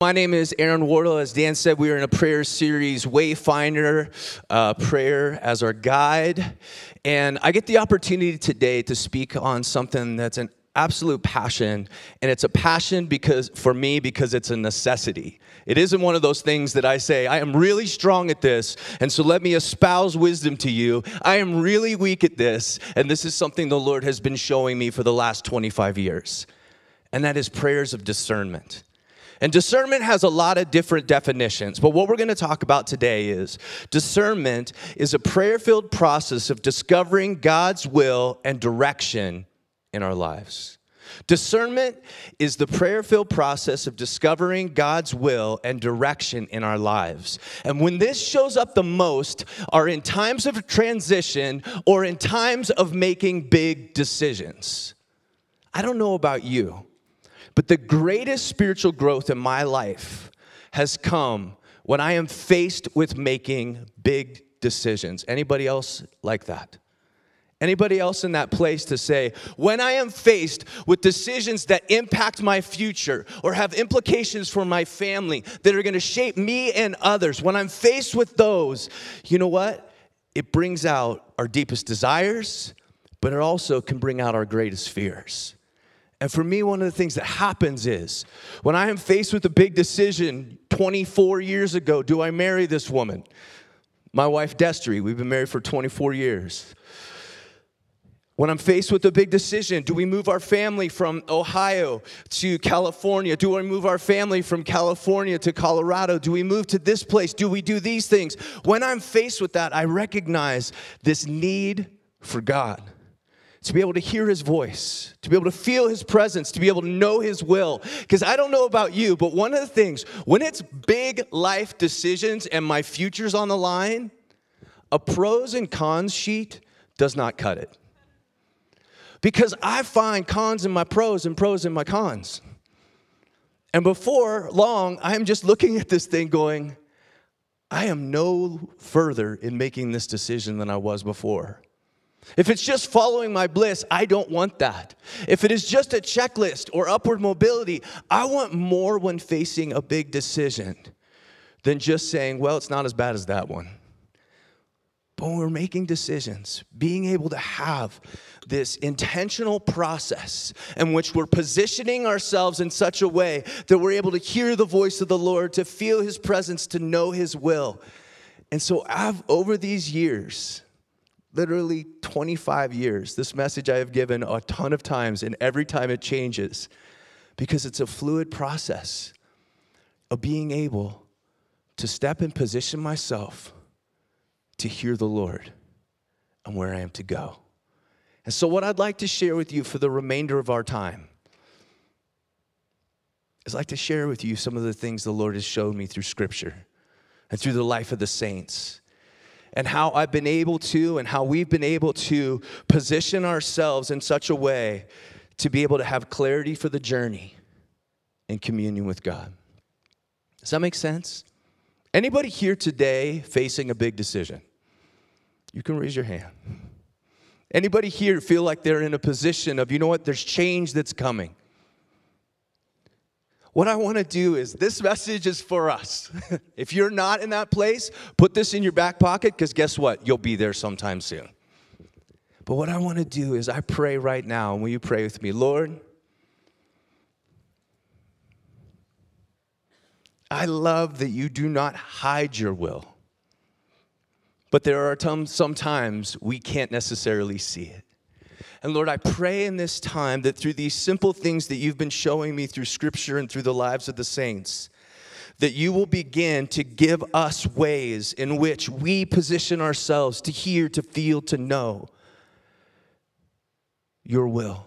My name is Aaron Wardle. As Dan said, we are in a prayer series, Wayfinder uh, Prayer as our guide. And I get the opportunity today to speak on something that's an absolute passion. And it's a passion because for me because it's a necessity. It isn't one of those things that I say, I am really strong at this, and so let me espouse wisdom to you. I am really weak at this, and this is something the Lord has been showing me for the last 25 years. And that is prayers of discernment. And discernment has a lot of different definitions, but what we're going to talk about today is discernment is a prayer filled process of discovering God's will and direction in our lives. Discernment is the prayer filled process of discovering God's will and direction in our lives. And when this shows up the most are in times of transition or in times of making big decisions. I don't know about you, but the greatest spiritual growth in my life has come when I am faced with making big decisions. Anybody else like that? Anybody else in that place to say, when I am faced with decisions that impact my future or have implications for my family that are gonna shape me and others, when I'm faced with those, you know what? It brings out our deepest desires, but it also can bring out our greatest fears. And for me, one of the things that happens is when I am faced with a big decision 24 years ago do I marry this woman? My wife, Destry, we've been married for 24 years. When I'm faced with a big decision, do we move our family from Ohio to California? Do we move our family from California to Colorado? Do we move to this place? Do we do these things? When I'm faced with that, I recognize this need for God to be able to hear his voice, to be able to feel his presence, to be able to know his will. Because I don't know about you, but one of the things, when it's big life decisions and my future's on the line, a pros and cons sheet does not cut it. Because I find cons in my pros and pros in my cons. And before long, I'm just looking at this thing going, I am no further in making this decision than I was before. If it's just following my bliss, I don't want that. If it is just a checklist or upward mobility, I want more when facing a big decision than just saying, well, it's not as bad as that one. But when we're making decisions, being able to have this intentional process in which we're positioning ourselves in such a way that we're able to hear the voice of the Lord, to feel His presence, to know His will. And so, I've, over these years, literally 25 years. This message I have given a ton of times, and every time it changes because it's a fluid process of being able to step and position myself to hear the Lord and where I am to go. And so, what I'd like to share with you for the remainder of our time is I'd like to share with you some of the things the Lord has shown me through Scripture and through the life of the saints and how I've been able to and how we've been able to position ourselves in such a way to be able to have clarity for the journey in communion with God. Does that make sense? Anybody here today facing a big decision? You can raise your hand. Anybody here feel like they're in a position of, you know what, there's change that's coming? What I want to do is this message is for us. if you're not in that place, put this in your back pocket because guess what? You'll be there sometime soon. But what I want to do is I pray right now, and will you pray with me? Lord, I love that you do not hide your will. But there are some times we can't necessarily see it. And Lord, I pray in this time that through these simple things that you've been showing me through scripture and through the lives of the saints, that you will begin to give us ways in which we position ourselves to hear, to feel, to know your will.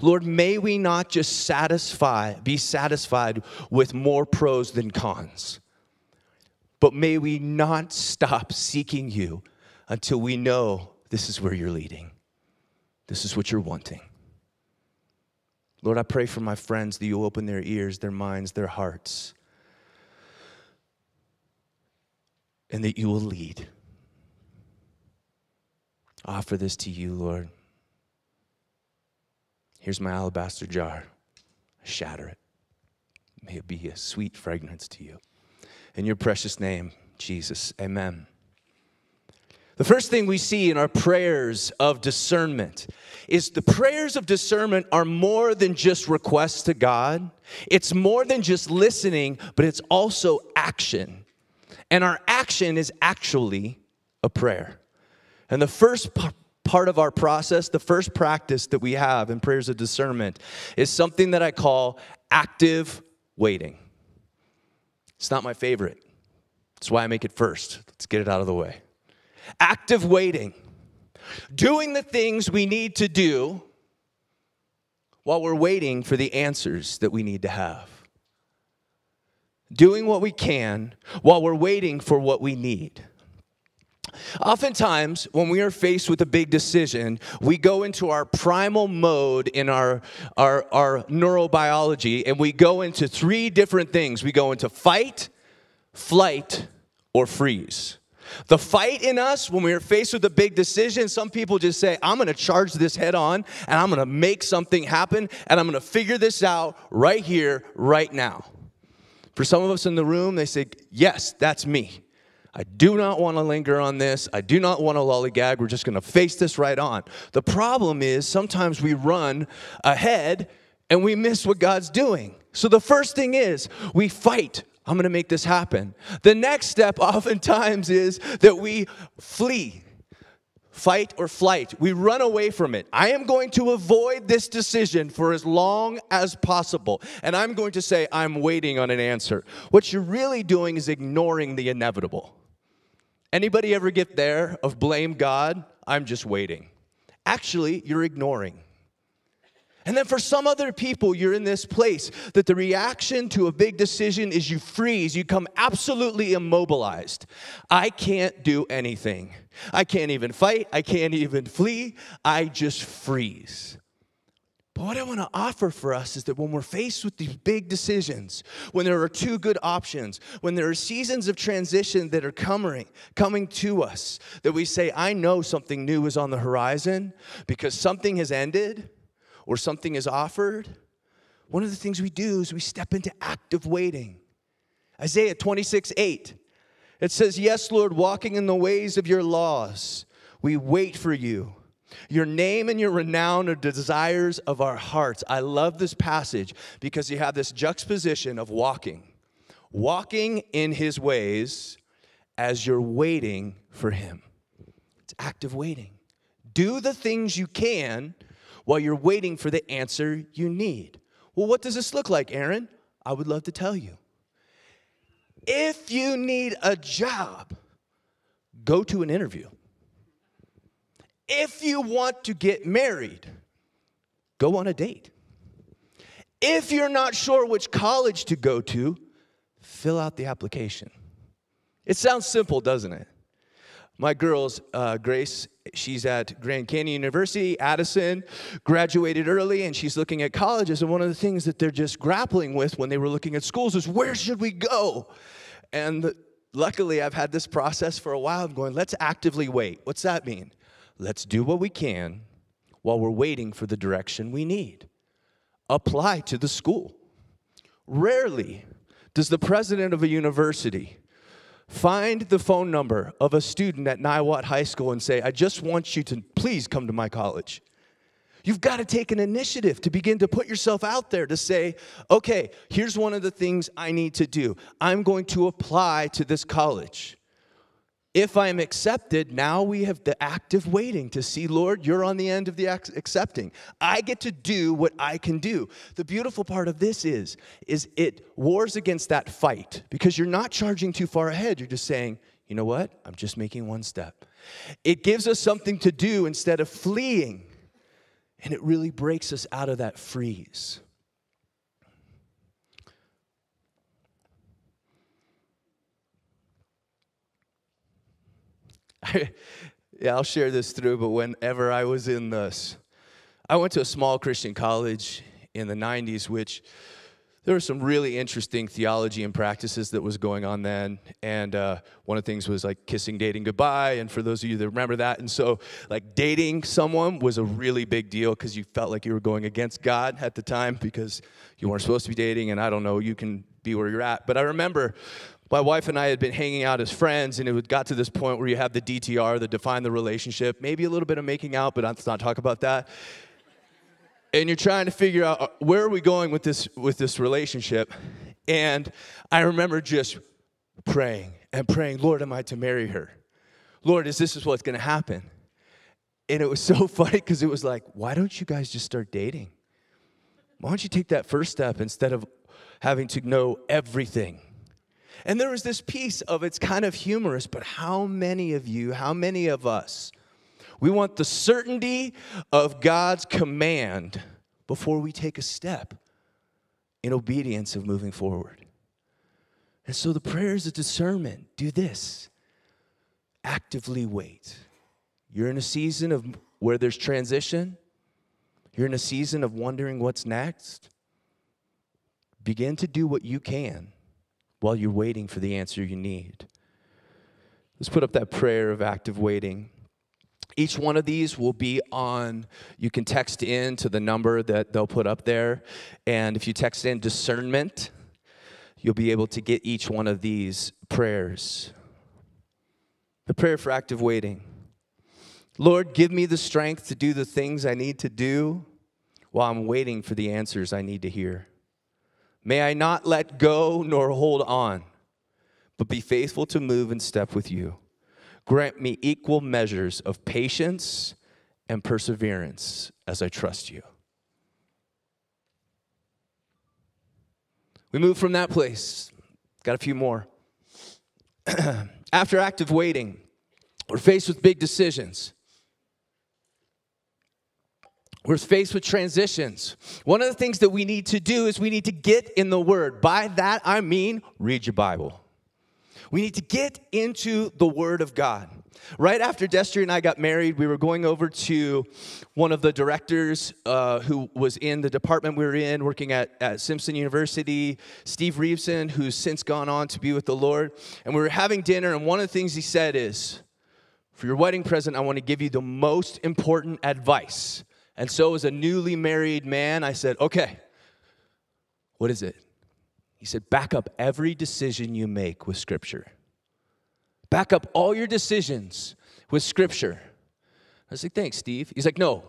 Lord, may we not just satisfy, be satisfied with more pros than cons, but may we not stop seeking you until we know this is where you're leading. This is what you're wanting. Lord, I pray for my friends that you open their ears, their minds, their hearts, and that you will lead. I offer this to you, Lord. Here's my alabaster jar. I shatter it. May it be a sweet fragrance to you. In your precious name, Jesus. Amen. The first thing we see in our prayers of discernment is the prayers of discernment are more than just requests to God. It's more than just listening, but it's also action. And our action is actually a prayer. And the first p- part of our process, the first practice that we have in prayers of discernment is something that I call active waiting. It's not my favorite. That's why I make it first. Let's get it out of the way active waiting, doing the things we need to do while we're waiting for the answers that we need to have. Doing what we can while we're waiting for what we need. Oftentimes, when we are faced with a big decision, we go into our primal mode in our, our, our neurobiology and we go into three different things. We go into fight, flight, or freeze. The fight in us when we are faced with a big decision, some people just say, I'm gonna charge this head on and I'm gonna make something happen and I'm gonna figure this out right here, right now. For some of us in the room, they say, Yes, that's me. I do not want to linger on this. I do not want to lollygag. We're just to face this right on. The problem is sometimes we run ahead and we miss what God's doing. So the first thing is we fight I'm going to make this happen. The next step, oftentimes, is that we flee, fight or flight. We run away from it. I am going to avoid this decision for as long as possible. And I'm going to say, I'm waiting on an answer. What you're really doing is ignoring the inevitable. Anybody ever get there of blame God? I'm just waiting. Actually, you're ignoring. And then for some other people, you're in this place that the reaction to a big decision is you freeze, you come absolutely immobilized. I can't do anything. I can't even fight, I can't even flee, I just freeze. But what I want to offer for us is that when we're faced with these big decisions, when there are two good options, when there are seasons of transition that are coming, coming to us, that we say, I know something new is on the horizon because something has ended or something is offered, one of the things we do is we step into active waiting. Isaiah 26, 8. It says, Yes, Lord, walking in the ways of your laws, we wait for you. Your name and your renown are desires of our hearts. I love this passage because you have this juxtaposition of walking, walking in his ways as you're waiting for him. It's active waiting. Do the things you can while you're waiting for the answer you need. Well, what does this look like, Aaron? I would love to tell you. If you need a job, go to an interview. If you want to get married, go on a date. If you're not sure which college to go to, fill out the application. It sounds simple, doesn't it? My girls, uh, Grace, she's at Grand Canyon University, Addison, graduated early, and she's looking at colleges. And one of the things that they're just grappling with when they were looking at schools is where should we go? And luckily, I've had this process for a while. I'm going, let's actively wait. What's that mean? Let's do what we can while we're waiting for the direction we need. Apply to the school. Rarely does the president of a university find the phone number of a student at Niwot High School and say, I just want you to please come to my college. You've got to take an initiative to begin to put yourself out there to say, okay, here's one of the things I need to do. I'm going to apply to this college. If I'm accepted, now we have the active waiting to see, Lord, you're on the end of the accepting. I get to do what I can do. The beautiful part of this is, is it wars against that fight because you're not charging too far ahead. You're just saying, you know what? I'm just making one step. It gives us something to do instead of fleeing, and it really breaks us out of that freeze. yeah, I'll share this through, but whenever I was in this, I went to a small Christian college in the 90s, which there were some really interesting theology and practices that was going on then. And uh, one of the things was like kissing dating goodbye. And for those of you that remember that and so like dating someone was a really big deal because you felt like you were going against god at the time because you weren't supposed to be dating. And i don't know you can be where you're at. But i remember my wife and I had been hanging out as friends, and it got to this point where you have the DTR, the define the relationship, maybe a little bit of making out, but let's not talk about that. And you're trying to figure out uh, where are we going with this with this relationship? And i remember just praying and praying lord am i to marry her? Lord is this is what's going to happen? And it was so funny because it was like why don't you guys just start dating? Why don't you take that first step instead of having to know everything and there was this piece of it's kind of humorous but how many of you how many of us we want the certainty of God's command before we take a step in obedience of moving forward. And so the prayer is a discernment do this actively wait. You're in a season of where there's transition, you're in a season of wondering what's next. Begin to do what you can while you're waiting for the answer you need. Let's put up that prayer of active waiting. Each one of these will be on, you can text in to the number that they'll put up there. And if you text in discernment, you'll be able to get each one of these prayers. The prayer for active waiting. Lord, give me the strength to do the things I need to do while I'm waiting for the answers I need to hear. May I not let go nor hold on, but be faithful to move and step with you. Grant me equal measures of patience and perseverance as I trust you. We move from that place. Got a few more. After active waiting, we're faced with big decisions. We're faced with transitions. One of the things that we need to do is we need to get in the Word. By that, I mean read your Bible. We need to get into the Word of God. Right after Destry and I got married, we were going over to one of the directors uh, who was in the department we were in, working at, at Simpson University, Steve Reeveson, who's since gone on to be with the Lord. And we were having dinner, and one of the things he said is, For your wedding present, I want to give you the most important advice. And so, as a newly married man, I said, Okay, what is it? He said, back up every decision you make with Scripture. Back up all your decisions with Scripture. I like, thanks, Steve. He's like, no,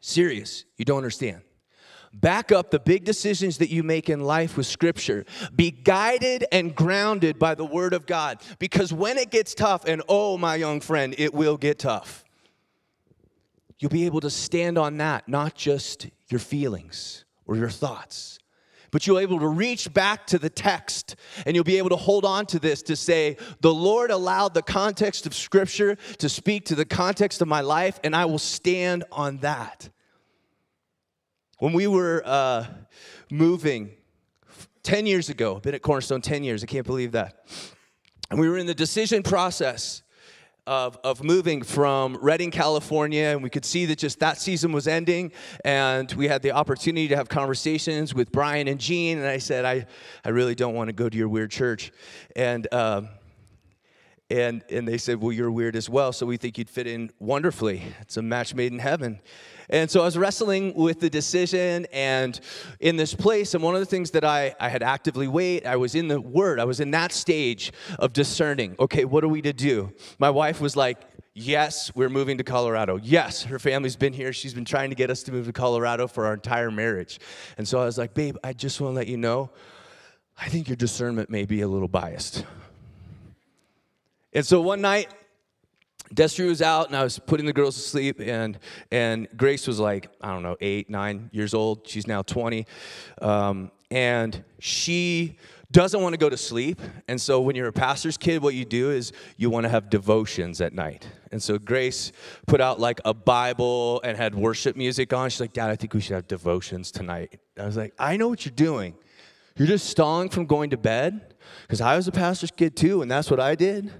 serious, you don't understand. Back up the big decisions that you make in life with Scripture. Be guided and grounded by the Word of God. Because when it gets tough, and oh, my young friend, it will get tough, you'll be able to stand on that, not just your feelings or your thoughts but you'll be able to reach back to the text and you'll be able to hold on to this to say, The Lord allowed the context of Scripture to speak to the context of my life, and I will stand on that. When we were uh, moving 10 years ago, been at Cornerstone 10 years, I can't believe that. And we were in the decision process of, of moving from Redding, California, and we could see that just that season was ending. And we had the opportunity to have conversations with Brian and Jean. And I said, I, I really don't want to go to your weird church. And, um, and, and they said, Well, you're weird as well, so we think you'd fit in wonderfully. It's a match made in heaven. And so I was wrestling with the decision and in this place. And one of the things that I, I had actively wait, I was in the word, I was in that stage of discerning. Okay, what are we to do? My wife was like, Yes, we're moving to Colorado. Yes, her family's been here. She's been trying to get us to move to Colorado for our entire marriage. And so I was like, Babe, I just want to let you know, I think your discernment may be a little biased. And so one night, Destry was out and I was putting the girls to sleep and and Grace was like I don't know eight nine years old. She's now 20 um, and she doesn't want to go to sleep and so when you're a pastor's kid what you do is you want to have devotions at night. And so Grace put out like a Bible and had worship music on. She's like Dad I think we should have devotions tonight. I was like I know what you're doing. You're just stalling from going to bed. Because I was a pastor's kid too and that's what I did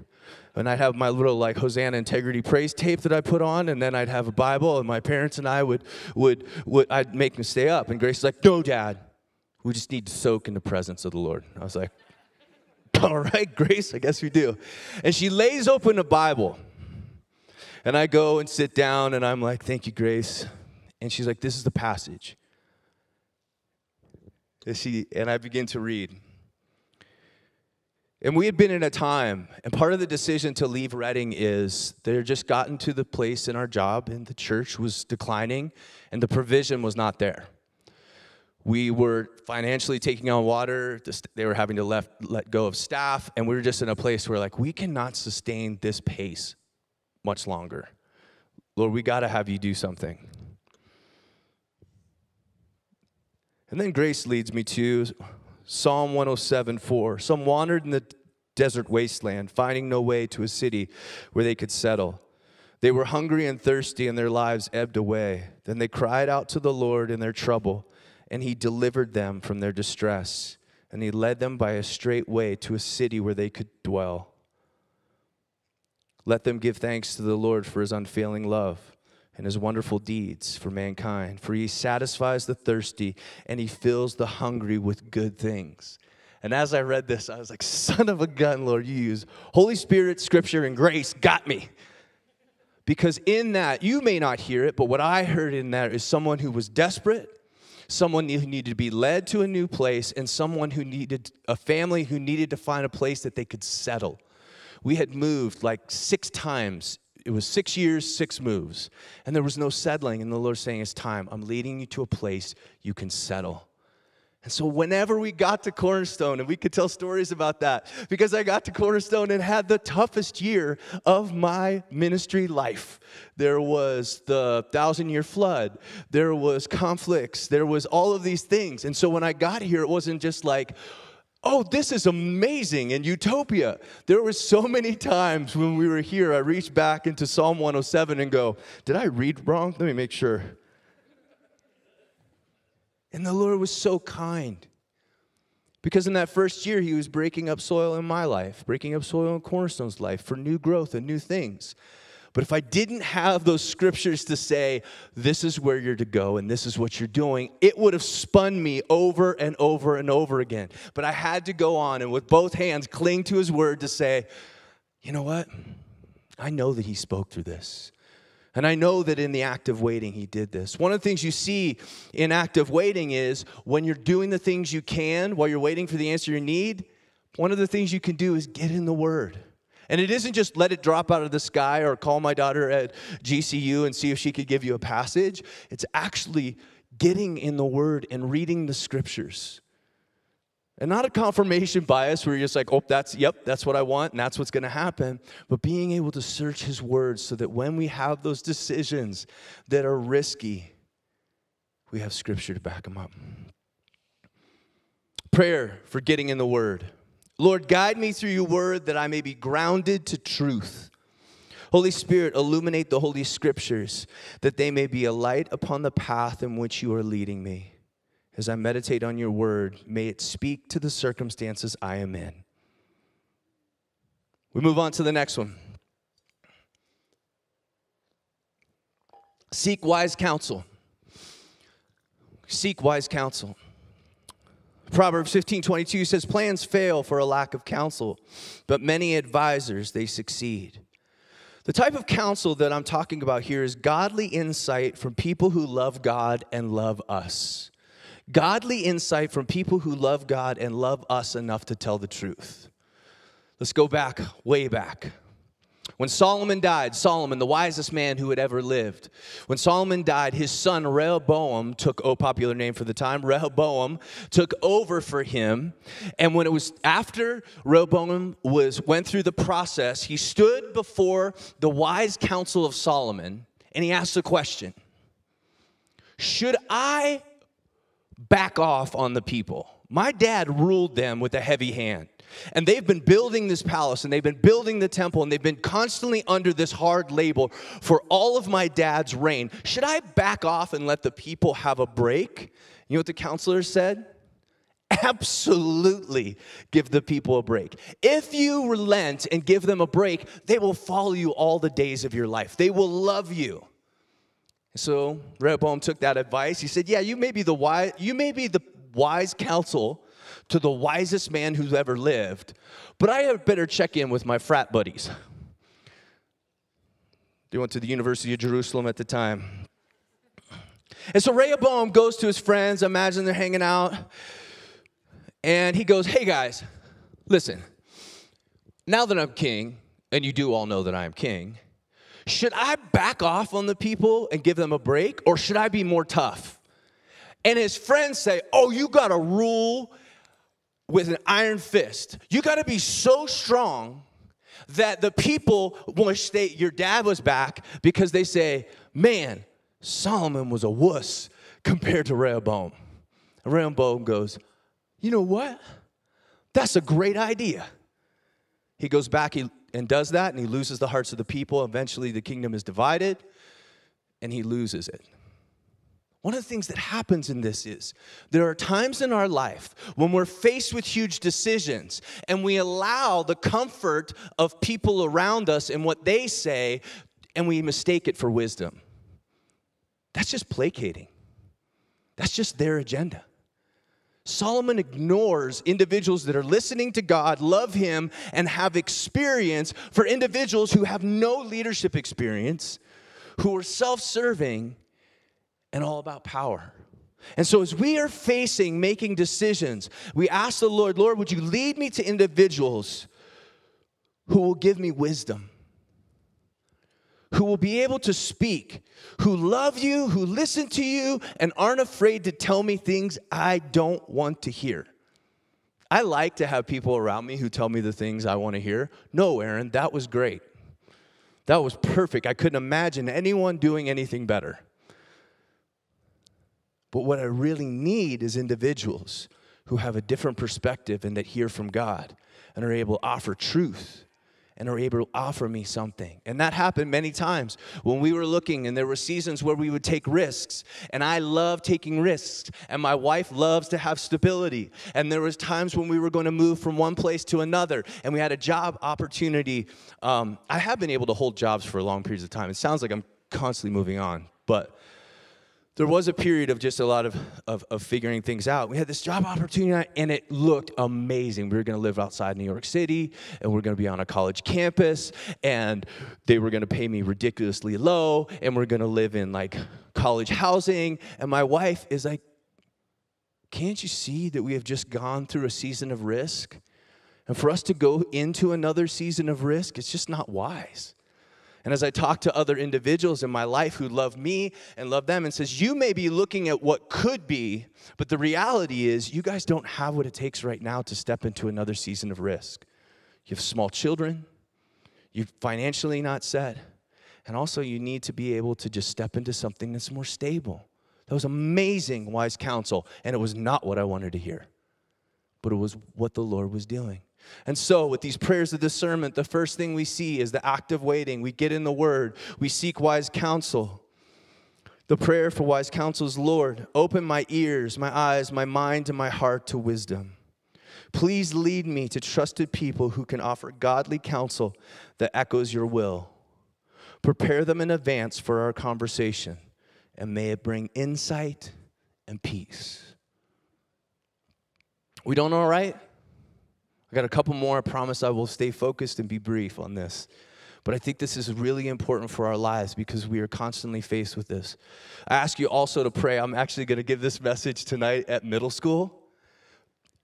and I'd have my little like Hosanna Integrity Praise tape that I put on, and then I'd have a Bible, and my parents and I would would would I'd make them stay up. And Grace is like, "No, Dad, We just need to soak in the presence of the Lord. I was like, All right, Grace, I guess we do. And she lays open a Bible. And I go and sit down and I'm like, Thank you, Grace. And she's like, This is the passage. And, she, and I begin to read. And we had been in a time, and part of the decision to leave Redding is they had just gotten to the place in our job, and the church was declining, and the provision was not there. We were financially taking on water. They were having to left, let go of staff, and we were just in a place where, like, we cannot sustain this pace much longer. Lord, we got to have you do something. And then grace leads me to Psalm 107 4. Some wandered in the desert wasteland, finding no way to a city where they could settle. They were hungry and thirsty, and their lives ebbed away. Then they cried out to the Lord in their trouble, and He delivered them from their distress. And He led them by a straight way to a city where they could dwell. Let them give thanks to the Lord for His unfailing love and his wonderful deeds for mankind. For he satisfies the thirsty and he fills the hungry with good things. And as I read this, I was like, son of a gun, Lord, you use Holy Spirit, scripture, and grace got me. Because in that, you may not hear it, but what I heard in that is someone who was desperate, someone who needed to be led to a new place, and someone who needed a family who needed to find a place that they could settle. We had moved like six times it was six years, six moves, and there was no settling. And the Lord saying, It's time. I'm leading you to a place you can settle. And so, whenever we got to Cornerstone, and we could tell stories about that, because I got to Cornerstone and had the toughest year of my ministry life. There was the thousand year flood, there was conflicts, there was all of these things. And so, when I got here, it wasn't just like, oh, this is amazing and utopia. There were so many times when we were here, I reached back into Psalm 107 and go, did I read wrong? Let me make sure. And the Lord was so kind. Because in that first year, He was breaking up soil in my life, breaking up soil in Cornerstone's life for new growth and new things. But if I didn't have those scriptures to say, this is where you're to go and this is what you're doing, it would have spun me over and over and over again. But I had to go on and with both hands cling to his word to say, you know what? I know that he spoke through this. And I know that in the act of waiting, he did this. One of the things you see in active waiting is when you're doing the things you can while you're waiting for the answer you need, one of the things you can do is get in the word. And it isn't just let it drop out of the sky or call my daughter at GCU and see if she could give you a passage. It's actually getting in the Word and reading the scriptures. And not a confirmation bias where you're just like, oh, that's, yep, that's what I want and that's what's to happen. But being able to search His Word so that when we have those decisions that are risky, we have Scripture to back them up. Prayer for getting in the Word. Lord, guide me through your word that I may be grounded to truth. Holy Spirit, illuminate the Holy Scriptures that they may be a light upon the path in which you are leading me. As I meditate on your word, may it speak to the circumstances I am in. We move on to the next one. Seek wise counsel. Seek wise counsel. Proverbs 15 22 says, Plans fail for a lack of counsel, but many advisors they succeed. The type of counsel that I'm talking about here is godly insight from people who love God and love us. Godly insight from people who love God and love us enough to tell the truth. Let's go back, way back. When Solomon died, Solomon, the wisest man who had ever lived, when Solomon died, his son Rehoboam took, oh, popular name for the time, Rehoboam took over for him. And when it was after Rehoboam was, went through the process, he stood before the wise council of Solomon and he asked a question Should I back off on the people? My dad ruled them with a heavy hand. And they've been building this palace and they've been building the temple and they've been constantly under this hard label for all of my dad's reign. Should I back off and let the people have a break? You know what the counselors said? Absolutely give the people a break. If you relent and give them a break, they will follow you all the days of your life. They will love you. So Rehoboam took that advice. He said, "Yeah, you may be the wise, you may be the wise counsel to the wisest man who's ever lived, but I had better check in with my frat buddies. They went to the University of Jerusalem at the time. And so Rehoboam goes to his friends. Imagine they're hanging out. And he goes, Hey guys, listen, now that I'm king, and you do all know that I am king, should I back off on the people and give them a break, or should I be more tough? And his friends say, Oh, you gotta rule with an iron fist. You gotta be so strong that the people wish they, your dad was back because they say, Man, Solomon was a wuss compared to Rehoboam. And Rehoboam goes, You know what? That's a great idea. He goes back he, and does that, and he loses the hearts of the people. Eventually, the kingdom is divided, and he loses it. One of the things that happens in this is there are times in our life when we're faced with huge decisions and we allow the comfort of people around us and what they say, and we mistake it for wisdom. That's just placating, that's just their agenda. Solomon ignores individuals that are listening to God, love Him, and have experience for individuals who have no leadership experience, who are self serving and all about power. And so, as we are facing making decisions, we ask the Lord, Lord, would you lead me to individuals who will give me wisdom? who will be able to speak, who love you, who listen to you, and aren't afraid to tell me things I don't want to hear. I like to have people around me who tell me the things I want to hear. No, Aaron, that was great. That was perfect. I couldn't imagine anyone doing anything better. But what I really need is individuals who have a different perspective and that hear from God and are able to offer truth and are able to offer me something. And that happened many times when we were looking, and there were seasons where we would take risks. And I love taking risks, and my wife loves to have stability. And there was times when we were going to move from one place to another, and we had a job opportunity. Um, I have been able to hold jobs for long periods of time. It sounds like I'm constantly moving on, but there was a period of just a lot of, of, of, figuring things out. We had this job opportunity and it looked amazing. We were gonna live outside New York City and we are gonna be on a college campus and they were gonna pay me ridiculously low and we're gonna live in like college housing. And my wife is like, Can't you see that we have just gone through a season of risk? And for us to go into another season of risk, it's just not wise. And as I talk to other individuals in my life who love me and love them and says, you may be looking at what could be, but the reality is you guys don't have what it takes right now to step into another season of risk. You have small children, you're financially not set, and also you need to be able to just step into something that's more stable. That was amazing wise counsel, and it was not what I wanted to hear, but it was what the Lord was doing. And so, with these prayers of discernment, the first thing we see is the act of waiting. We get in the word, we seek wise counsel. The prayer for wise counsel is Lord, open my ears, my eyes, my mind, and my heart to wisdom. Please lead me to trusted people who can offer godly counsel that echoes your will. Prepare them in advance for our conversation, and may it bring insight and peace. We don't know, right? I got a couple more. I promise I will stay focused and be brief on this. But I think this is really important for our lives because we are constantly faced with this. I ask you also to pray. I'm actually going to give this message tonight at middle school.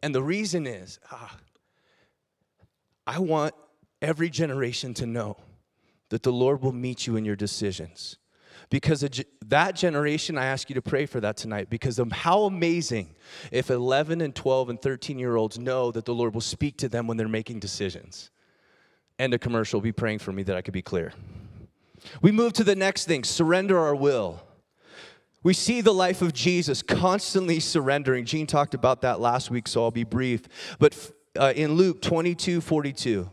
And the reason is ah, I want every generation to know that the Lord will meet you in your decisions. Because that generation, I ask you to pray for that tonight because of how amazing if 11 and 12 and 13 year olds know that the Lord will speak to them when they're making decisions. End a commercial. Be praying for me that I could be clear. We move to the next thing surrender our will. We see the life of Jesus constantly surrendering. Gene talked about that last week, so I'll be brief. But uh, in Luke 22 42,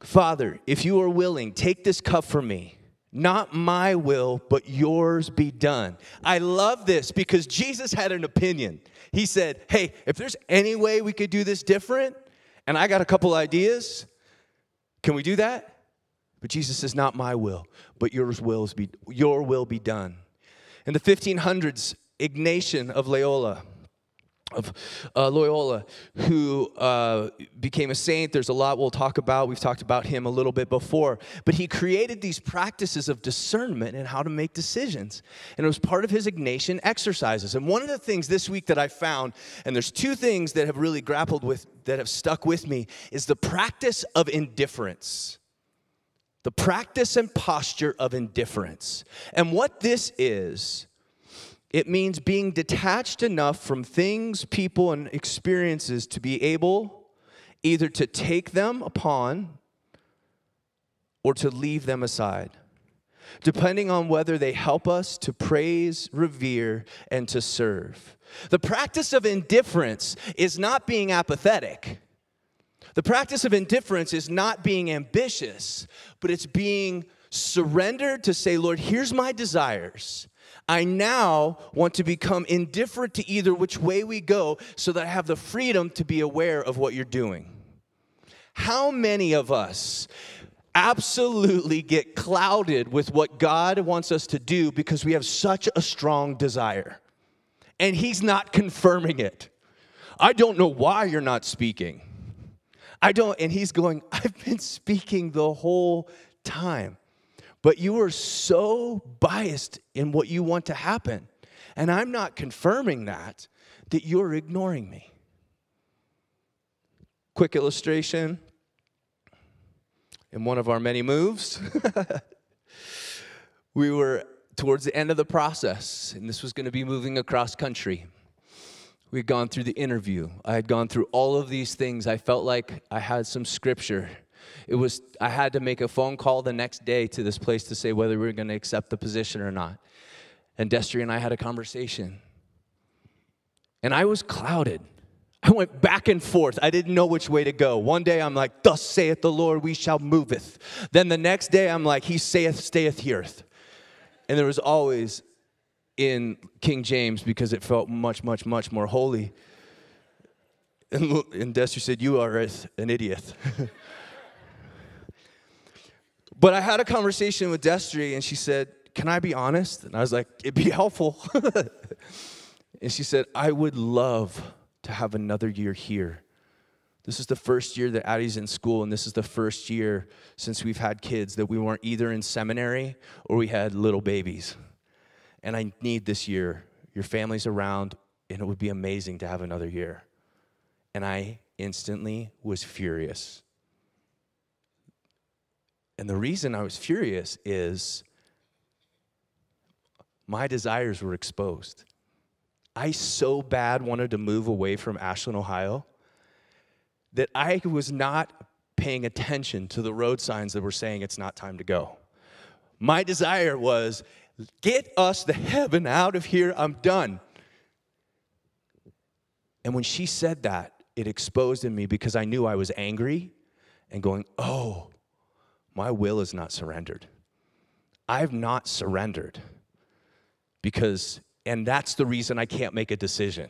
Father, if you are willing, take this cup from me. Not my will, but yours be done. I love this because Jesus had an opinion. He said, Hey, if there's any way we could do this different, and I got a couple ideas, can we do that? But Jesus says, Not my will, but yours will be, your will be done. In the 1500s, Ignatius of Loyola, of uh, Loyola, who uh, became a saint. There's a lot we'll talk about. We've talked about him a little bit before. But he created these practices of discernment and how to make decisions. And it was part of his Ignatian exercises. And one of the things this week that I found, and there's two things that have really grappled with, that have stuck with me, is the practice of indifference. The practice and posture of indifference. And what this is, it means being detached enough from things, people, and experiences to be able either to take them upon or to leave them aside, depending on whether they help us to praise, revere, and to serve. The practice of indifference is not being apathetic. The practice of indifference is not being ambitious, but it's being surrendered to say, Lord, here's my desires. I now want to become indifferent to either which way we go so that I have the freedom to be aware of what you're doing. How many of us absolutely get clouded with what God wants us to do because we have such a strong desire and He's not confirming it? I don't know why you're not speaking. I don't, and He's going, I've been speaking the whole time but you are so biased in what you want to happen. And I'm not confirming that, that you're ignoring me. Quick illustration in one of our many moves. we were towards the end of the process, and this was going to be moving across country. We had gone through the interview. I had gone through all of these things. I felt like I had some scripture it was I had to make a phone call the next day to this place to say whether we were going to accept the position or not. And Destry and I had a conversation. And I was clouded. I went back and forth. I didn't know which way to go. One day I'm like, Thus saith the Lord, we shall moveth. Then the next day I'm like, He saith, stayeth here. And there was always in King James because it felt much, much, much more holy. And, and Destry said, You are an idiot. But I had a conversation with Destry, and she said, Can I be honest? And I was like, It'd be helpful. and she said, I would love to have another year here. This is the first year that Addie's in school, and this is the first year since we've had kids that we weren't either in seminary or we had little babies. And I need this year. Your family's around, and it would be amazing to have another year. And I instantly was furious. And the reason I was furious is my desires were exposed. I so bad wanted to move away from Ashland, Ohio, that I was not paying attention to the road signs that were saying it's not time to go. My desire was get us the heaven out of here, I'm done. And when she said that, it exposed in me because I knew I was angry and going, oh, my will is not surrendered. I've not surrendered because, and that's the reason I can't make a decision.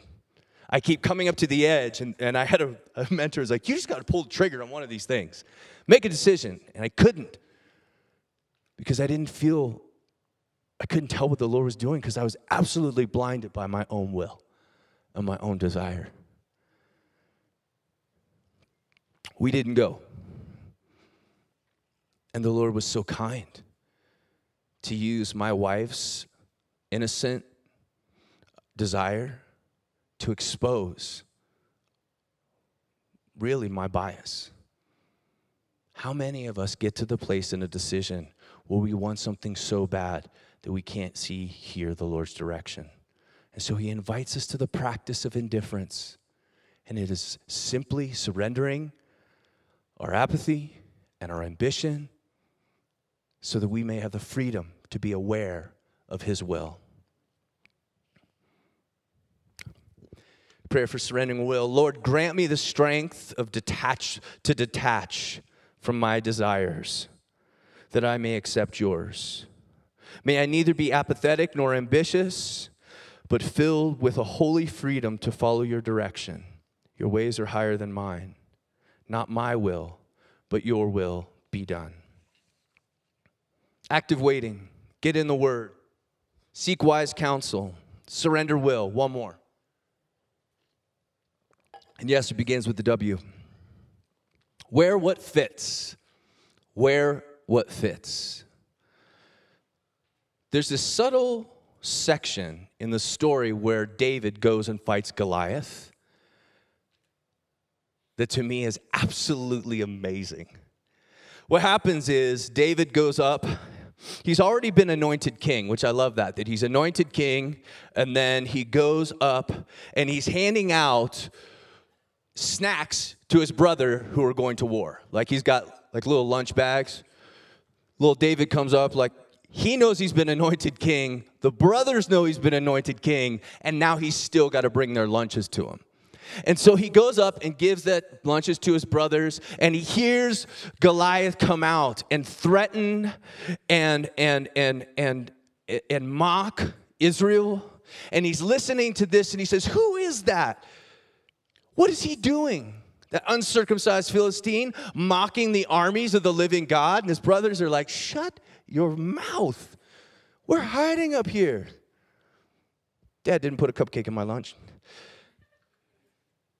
I keep coming up to the edge, and, and I had a, a mentor who's like, You just got to pull the trigger on one of these things. Make a decision. And I couldn't because I didn't feel, I couldn't tell what the Lord was doing because I was absolutely blinded by my own will and my own desire. We didn't go. And the Lord was so kind to use my wife's innocent desire to expose really my bias. How many of us get to the place in a decision where we want something so bad that we can't see, hear the Lord's direction? And so he invites us to the practice of indifference. And it is simply surrendering our apathy and our ambition so that we may have the freedom to be aware of His will. Prayer for surrendering will. Lord, grant me the strength of detach to detach from my desires, that I may accept yours. May I neither be apathetic nor ambitious, but filled with a holy freedom to follow your direction. Your ways are higher than mine. Not my will, but your will be done. Active waiting, get in the word, seek wise counsel, surrender will. One more. And yes, it begins with the W. Wear what fits. Wear what fits. There's this subtle section in the story where David goes and fights Goliath that to me is absolutely amazing. What happens is David goes up. He's already been anointed king, which I love that, that he's anointed king, and then he goes up and he's handing out snacks to his brother who are going to war. Like he's got like little lunch bags. Little David comes up, like he knows he's been anointed king. The brothers know he's been anointed king, and now he's still got to bring their lunches to him. And so he goes up and gives that lunches to his brothers, and he hears Goliath come out and threaten and and and and and mock Israel. And he's listening to this and he says, Who is that? What is he doing? That uncircumcised Philistine mocking the armies of the living God. And his brothers are like, Shut your mouth. We're hiding up here. Dad didn't put a cupcake in my lunch.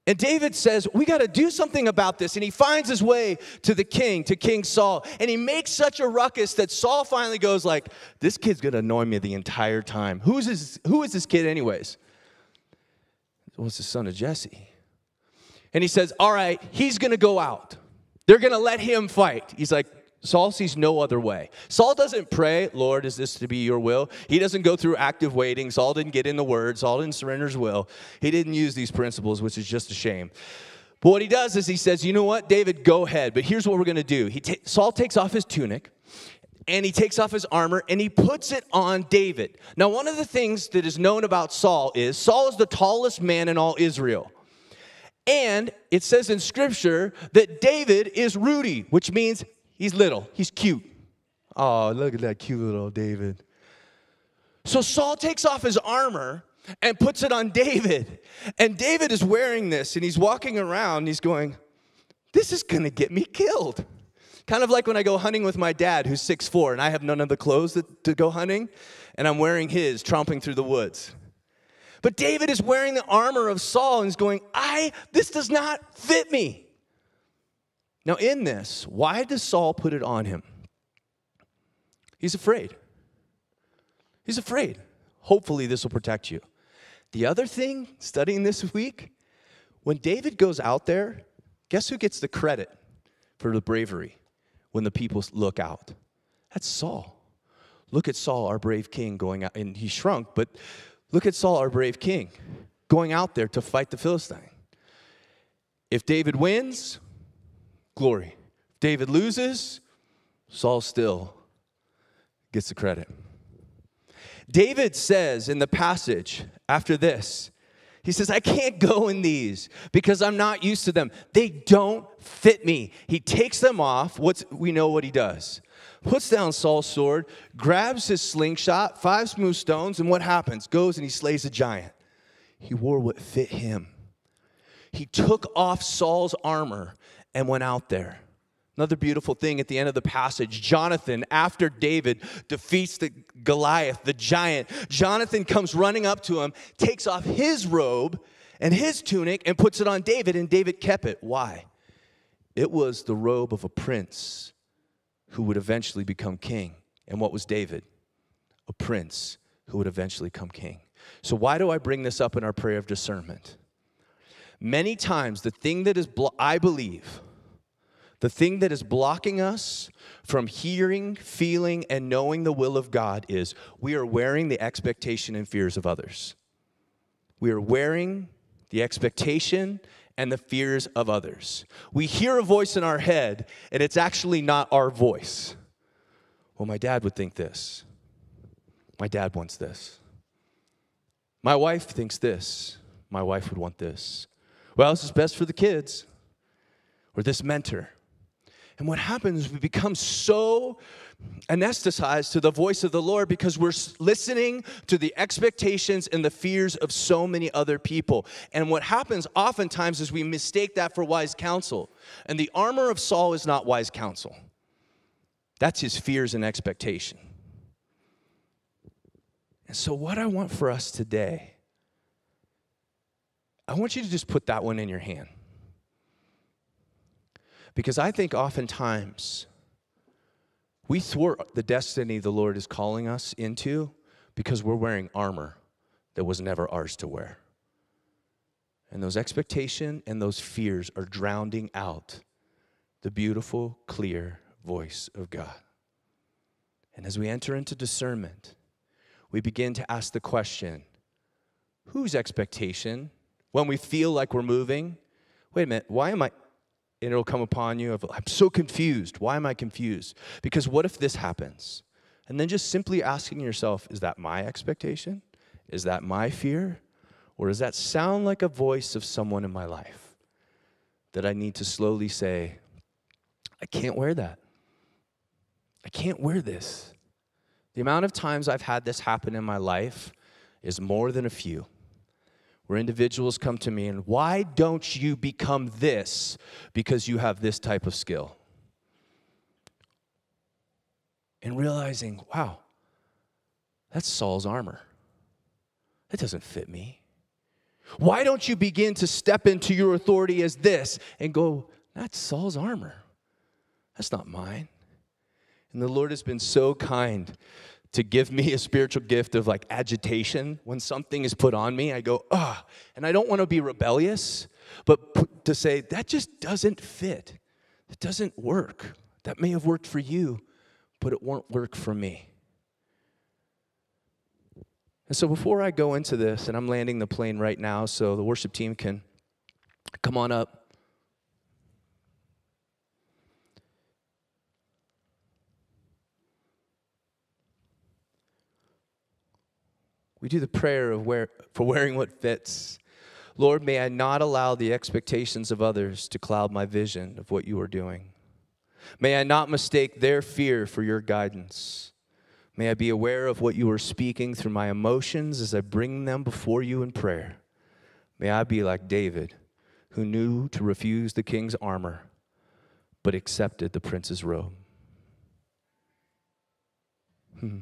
And David says, We got to do something about this. And he finds his way to the king, to King Saul. And he makes such a ruckus that Saul finally goes like, This kid's going to annoy me the entire time. Who is this, who is this kid anyways? Well, it's the son of Jesse. And he says, All right, he's going to go out. They're going to let him fight. He's like, Saul sees no other way. Saul doesn't pray, Lord, is this to be your will? He doesn't go through active waiting. Saul didn't get in the word. Saul didn't surrender his will. He didn't use these principles, which is just a shame. But what he does is he says, You know what, David, go ahead. But here's what we're going to do. He Saul takes off his tunic and he takes off his armor and he puts it on David. Now, one of the things that is known about Saul is Saul is the tallest man in all Israel. And it says in scripture that David is Rudy, which means He's little, he's cute. Oh, look at that cute little David. So Saul takes off his armor and puts it on David. And David is wearing this and he's walking around. he's going, This is gonna get me killed. Kind of like when I go hunting with my dad, who's 6'4, and I have none of the clothes that, to go hunting, and I'm wearing his, tromping through the woods. But David is wearing the armor of Saul and he's going, I, this does not fit me. Now, in this, why does Saul put it on him? He's afraid. He's afraid. Hopefully, this will protect you. The other thing, studying this week, when David goes out there, guess who gets the credit for the bravery when the people look out? That's Saul. Look at Saul, our brave king, going out, and he shrunk, but look at Saul, our brave king, going out there to fight the Philistine. If David wins, glory. David loses, Saul still gets the credit. David says in the passage after this, he says, I can't go in these because I'm not used to them. They don't fit me. He takes them off. What's, we know what he does. Puts down Saul's sword, grabs his slingshot, five smooth stones, and what happens? Goes and he slays a giant. He wore what fit him. He took off Saul's armor and went out there. Another beautiful thing at the end of the passage Jonathan, after David defeats the Goliath, the giant, Jonathan comes running up to him, takes off his robe and his tunic, and puts it on David, and David kept it. Why? It was the robe of a prince who would eventually become king. And what was David? A prince who would eventually become king. So, why do I bring this up in our prayer of discernment? Many times, the thing that is, blo- I believe, the thing that is blocking us from hearing, feeling, and knowing the will of God is we are wearing the expectation and fears of others. We are wearing the expectation and the fears of others. We hear a voice in our head, and it's actually not our voice. Well, my dad would think this. My dad wants this. My wife thinks this. My wife would want this. Well, this is best for the kids. Or this mentor. And what happens we become so anesthetized to the voice of the Lord because we're listening to the expectations and the fears of so many other people. And what happens oftentimes is we mistake that for wise counsel. And the armor of Saul is not wise counsel, that's his fears and expectation. And so, what I want for us today I want you to just put that one in your hand. Because I think oftentimes we thwart the destiny the Lord is calling us into because we're wearing armor that was never ours to wear. And those expectations and those fears are drowning out the beautiful, clear voice of God. And as we enter into discernment, we begin to ask the question whose expectation, when we feel like we're moving, wait a minute, why am I? And it'll come upon you of, I'm so confused. Why am I confused? Because what if this happens? And then just simply asking yourself, is that my expectation? Is that my fear? Or does that sound like a voice of someone in my life that I need to slowly say, I can't wear that? I can't wear this. The amount of times I've had this happen in my life is more than a few. Where individuals come to me and, why don't you become this because you have this type of skill? And realizing, wow, that's Saul's armor. That doesn't fit me. Why don't you begin to step into your authority as this and go, that's Saul's armor. That's not mine. And the Lord has been so kind to give me a spiritual gift of like agitation. When something is put on me, I go, ah. And I don't want to be rebellious, but to say, that just doesn't fit. It doesn't work. That may have worked for you, but it won't work for me. And so before I go into this, and I'm landing the plane right now, so the worship team can come on up. We do the prayer of wear, for wearing what fits. Lord, may I not allow the expectations of others to cloud my vision of what you are doing. May I not mistake their fear for your guidance. May I be aware of what you are speaking through my emotions as I bring them before you in prayer. May I be like David, who knew to refuse the king's armor, but accepted the prince's robe. Hmm.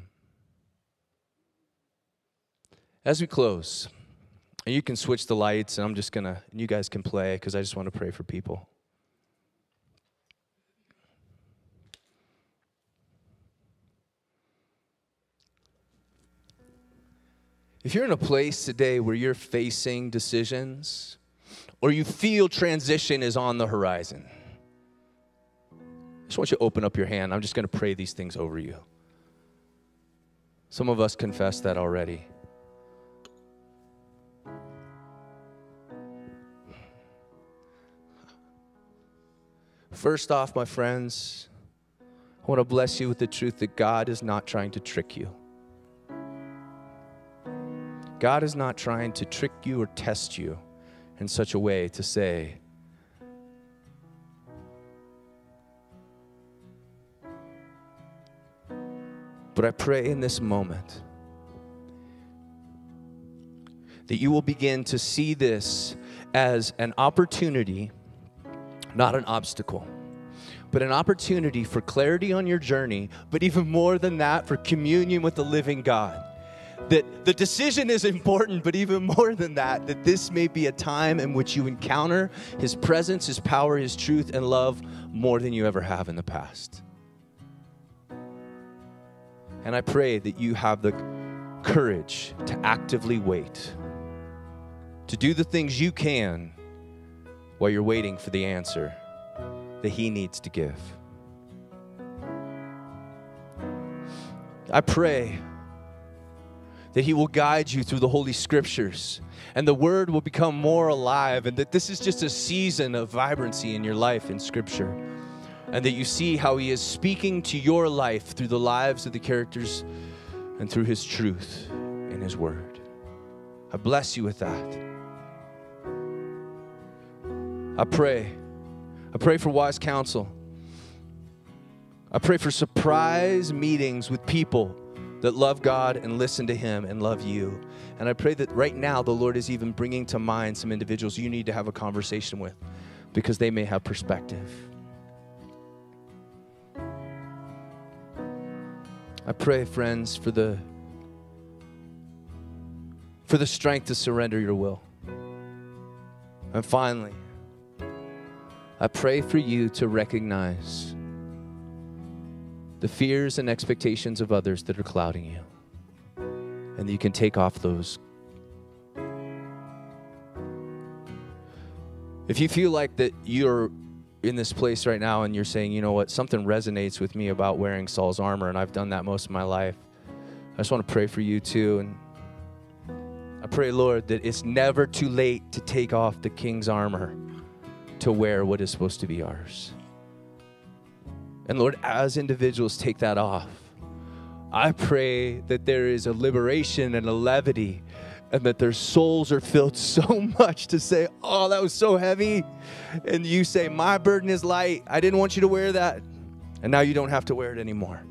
As we close, and you can switch the lights, and I'm just gonna, you guys can play because I just want to pray for people. If you're in a place today where you're facing decisions or you feel transition is on the horizon, I just want you to open up your hand. I'm just going to pray these things over you. Some of us confess that already. First off, my friends, I want to bless you with the truth that God is not trying to trick you. God is not trying to trick you or test you in such a way to say, But I pray in this moment that you will begin to see this as an opportunity not an obstacle, but an opportunity for clarity on your journey, but even more than that, for communion with the living God. That the decision is important, but even more than that, that this may be a time in which you encounter His presence, His power, His truth, and love more than you ever have in the past. And I pray that you have the courage to actively wait, to do the things you can while you're waiting for the answer that He needs to give. I pray that He will guide you through the Holy Scriptures and the Word will become more alive, and that this is just a season of vibrancy in your life in Scripture. And that you see how He is speaking to your life through the lives of the characters and through His truth in His Word. I bless you with that. I pray. I pray for wise counsel. I pray for surprise meetings with people that love God and listen to Him and love you. And I pray that right now the Lord is even bringing to mind some individuals you need to have a conversation with because they may have perspective. I pray, friends, for the for the strength to surrender your will. And finally, I pray for you to recognize the fears and expectations of others that are clouding you. And that you can take off those. If you feel like that you're in this place right now and you're saying, you know what, something resonates with me about wearing Saul's armor, and I've done that most of my life, I just want to pray for you too. And I pray, Lord, that it's never too late to take off the king's armor to wear what is supposed to be ours. And Lord, as individuals take that off, I pray that there is a liberation and a levity and that their souls are filled so much to say, Oh, that was so heavy. And you say, My burden is light. I didn't want you to wear that. And now you don't have to wear it anymore.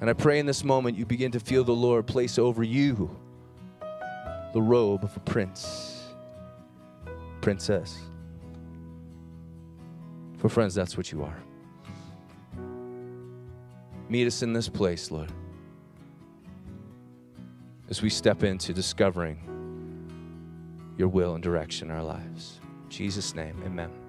And I pray in this moment you begin to feel the Lord place over you the robe of a prince, princess. For friends, that's what you are. Meet us in this place, Lord as we step into discovering your will and direction in our lives. In Jesus' name, amen.